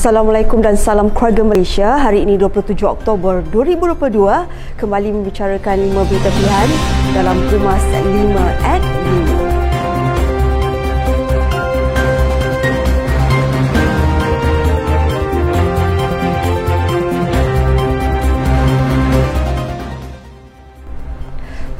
Assalamualaikum dan salam keluarga Malaysia. Hari ini 27 Oktober 2022 kembali membicarakan lima berita pilihan dalam Kumas 5 at 5.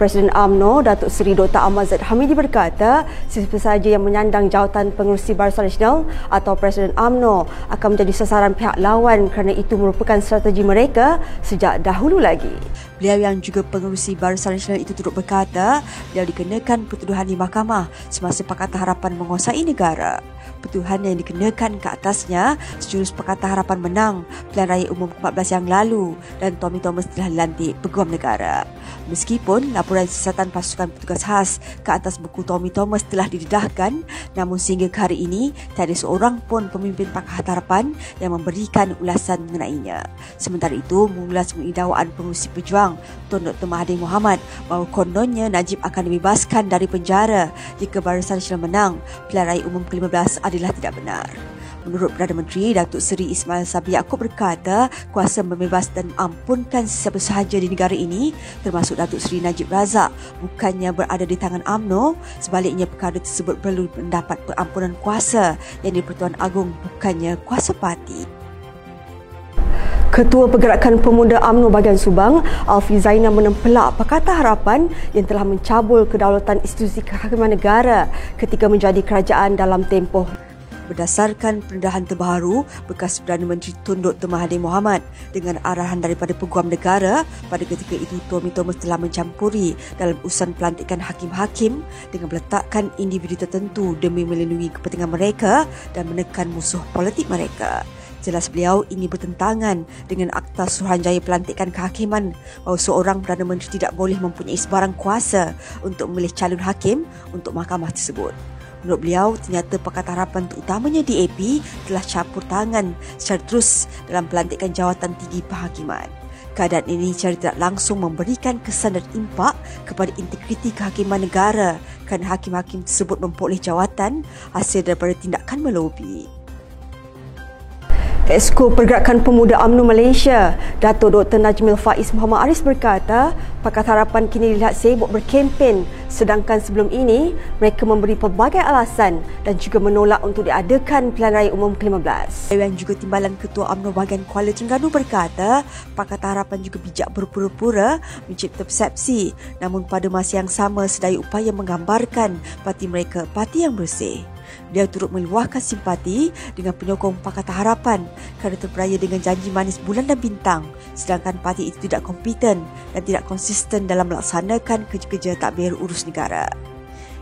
Presiden AMNO Datuk Seri Dr. Ahmad Zaid Hamidi berkata sesiapa sahaja yang menyandang jawatan pengurusi Barisan Nasional atau Presiden AMNO akan menjadi sasaran pihak lawan kerana itu merupakan strategi mereka sejak dahulu lagi. Beliau yang juga pengurusi Barisan Nasional itu turut berkata beliau dikenakan pertuduhan di mahkamah semasa Pakatan Harapan menguasai negara. Pertuduhan yang dikenakan ke atasnya sejurus Pakatan Harapan menang pilihan raya umum ke-14 yang lalu dan Tommy Thomas telah dilantik peguam negara. Meskipun laporan siasatan pasukan petugas khas ke atas buku Tommy Thomas telah didedahkan, namun sehingga ke hari ini, tiada seorang pun pemimpin Pakatan Harapan yang memberikan ulasan mengenainya. Sementara itu, mengulas mengenai dakwaan pengurusi pejuang Tun Dr. Mahathir Mohamad bahawa kononnya Najib akan dibebaskan dari penjara jika Barisan Nasional menang, raya umum ke-15 adalah tidak benar. Menurut Perdana Menteri, Datuk Seri Ismail Sabri Yaakob berkata kuasa membebas dan ampunkan sesiapa sahaja di negara ini termasuk Datuk Seri Najib Razak bukannya berada di tangan AMNO sebaliknya perkara tersebut perlu mendapat pengampunan kuasa yang di Pertuan Agong bukannya kuasa parti. Ketua Pergerakan Pemuda AMNO bagian Subang, Alfi Zainal menempelak Pakatan Harapan yang telah mencabul kedaulatan institusi kehakiman negara ketika menjadi kerajaan dalam tempoh berdasarkan pendedahan terbaru bekas Perdana Menteri Tun Dr. Mahathir Mohamad dengan arahan daripada Peguam Negara pada ketika itu Tommy Thomas telah mencampuri dalam urusan pelantikan hakim-hakim dengan meletakkan individu tertentu demi melindungi kepentingan mereka dan menekan musuh politik mereka. Jelas beliau ini bertentangan dengan Akta Suruhanjaya Pelantikan Kehakiman bahawa seorang Perdana Menteri tidak boleh mempunyai sebarang kuasa untuk memilih calon hakim untuk mahkamah tersebut. Menurut beliau, ternyata Pakatan Harapan terutamanya DAP telah campur tangan secara terus dalam pelantikan jawatan tinggi penghakiman. Keadaan ini secara tidak langsung memberikan kesan dan impak kepada integriti kehakiman negara kerana hakim-hakim tersebut memperoleh jawatan hasil daripada tindakan melobi. Esko Pergerakan Pemuda UMNO Malaysia, Dato' Dr. Najmil Faiz Muhammad Aris berkata, Pakatan Harapan kini dilihat sibuk berkempen sedangkan sebelum ini mereka memberi pelbagai alasan dan juga menolak untuk diadakan pilihan raya umum ke-15. Yang juga timbalan Ketua UMNO bahagian Kuala Terengganu berkata, Pakatan Harapan juga bijak berpura-pura mencipta persepsi namun pada masa yang sama sedaya upaya menggambarkan parti mereka parti yang bersih. Dia turut meluahkan simpati dengan penyokong Pakatan Harapan kerana terperaya dengan janji manis bulan dan bintang sedangkan parti itu tidak kompeten dan tidak konsisten dalam melaksanakan kerja-kerja takbir urus negara.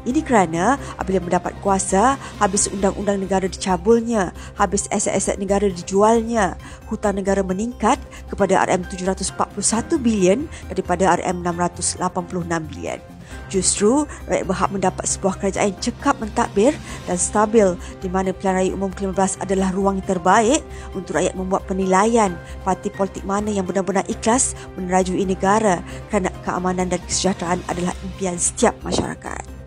Ini kerana apabila mendapat kuasa, habis undang-undang negara dicabulnya, habis aset-aset negara dijualnya, hutang negara meningkat kepada RM741 bilion daripada RM686 bilion. Justru, rakyat berhak mendapat sebuah kerajaan yang cekap mentadbir dan stabil di mana pilihan raya umum ke-15 adalah ruang yang terbaik untuk rakyat membuat penilaian parti politik mana yang benar-benar ikhlas menerajui negara kerana keamanan dan kesejahteraan adalah impian setiap masyarakat.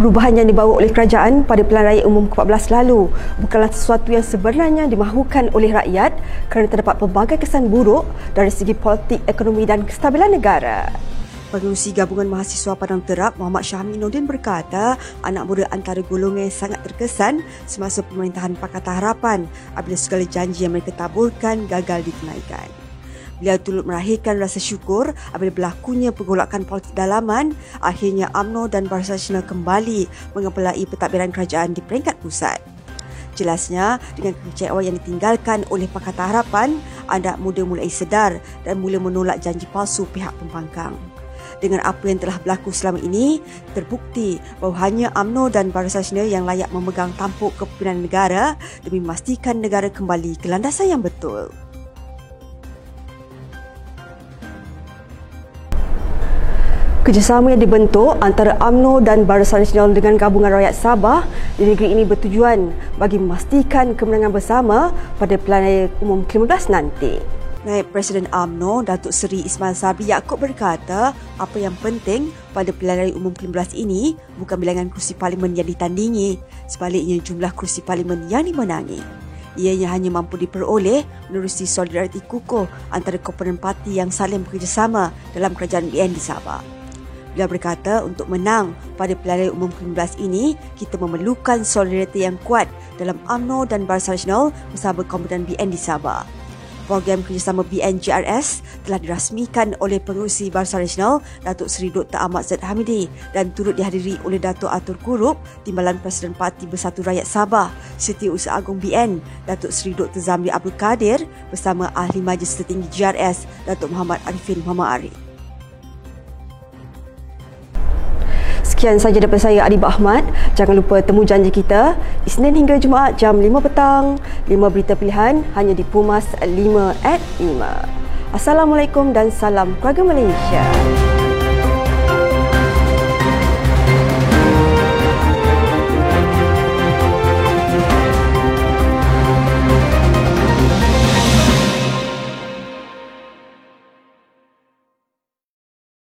Perubahan yang dibawa oleh kerajaan pada pilihan raya umum ke-14 lalu bukanlah sesuatu yang sebenarnya dimahukan oleh rakyat kerana terdapat pelbagai kesan buruk dari segi politik, ekonomi dan kestabilan negara. Pengurusi Gabungan Mahasiswa Padang Terap Muhammad Syahminuddin berkata anak muda antara golongan yang sangat terkesan semasa pemerintahan Pakatan Harapan apabila segala janji yang mereka taburkan gagal ditunaikan. Beliau turut merahirkan rasa syukur apabila berlakunya pergolakan politik dalaman, akhirnya AMNO dan Barisan Nasional kembali mengepelai pentadbiran kerajaan di peringkat pusat. Jelasnya, dengan kekecewaan yang ditinggalkan oleh Pakatan Harapan, anak muda mulai sedar dan mula menolak janji palsu pihak pembangkang dengan apa yang telah berlaku selama ini, terbukti bahawa hanya AMNO dan Barisan Nasional yang layak memegang tampuk kepimpinan negara demi memastikan negara kembali ke landasan yang betul. Kerjasama yang dibentuk antara AMNO dan Barisan Nasional dengan Gabungan Rakyat Sabah di negeri ini bertujuan bagi memastikan kemenangan bersama pada pilihan umum ke-15 nanti. Naib Presiden AMNO Datuk Seri Ismail Sabri Yaakob berkata apa yang penting pada pilihan raya umum ke-15 ini bukan bilangan kursi parlimen yang ditandingi sebaliknya jumlah kursi parlimen yang dimenangi. ianya hanya mampu diperoleh menerusi solidariti kukuh antara komponen parti yang saling bekerjasama dalam kerajaan BN di Sabah. Beliau berkata untuk menang pada pilihan umum ke-15 ini, kita memerlukan solidariti yang kuat dalam UMNO dan Barisan Nasional bersama komponen BN di Sabah program kerjasama BNGRS telah dirasmikan oleh pengurusi Barisan Nasional Datuk Seri Dr. Ahmad Zaid Hamidi dan turut dihadiri oleh Datuk Atur Kurup, Timbalan Presiden Parti Bersatu Rakyat Sabah, Setiausaha Agung BN, Datuk Seri Dr. Zamri Abdul Kadir bersama Ahli Majlis Tertinggi GRS, Datuk Muhammad Arifin Muhammad Arif. Sekian saja daripada saya Adib Ahmad. Jangan lupa temu janji kita Isnin hingga Jumaat jam 5 petang. 5 berita pilihan hanya di Pumas 5 at 5. Assalamualaikum dan salam keluarga Malaysia.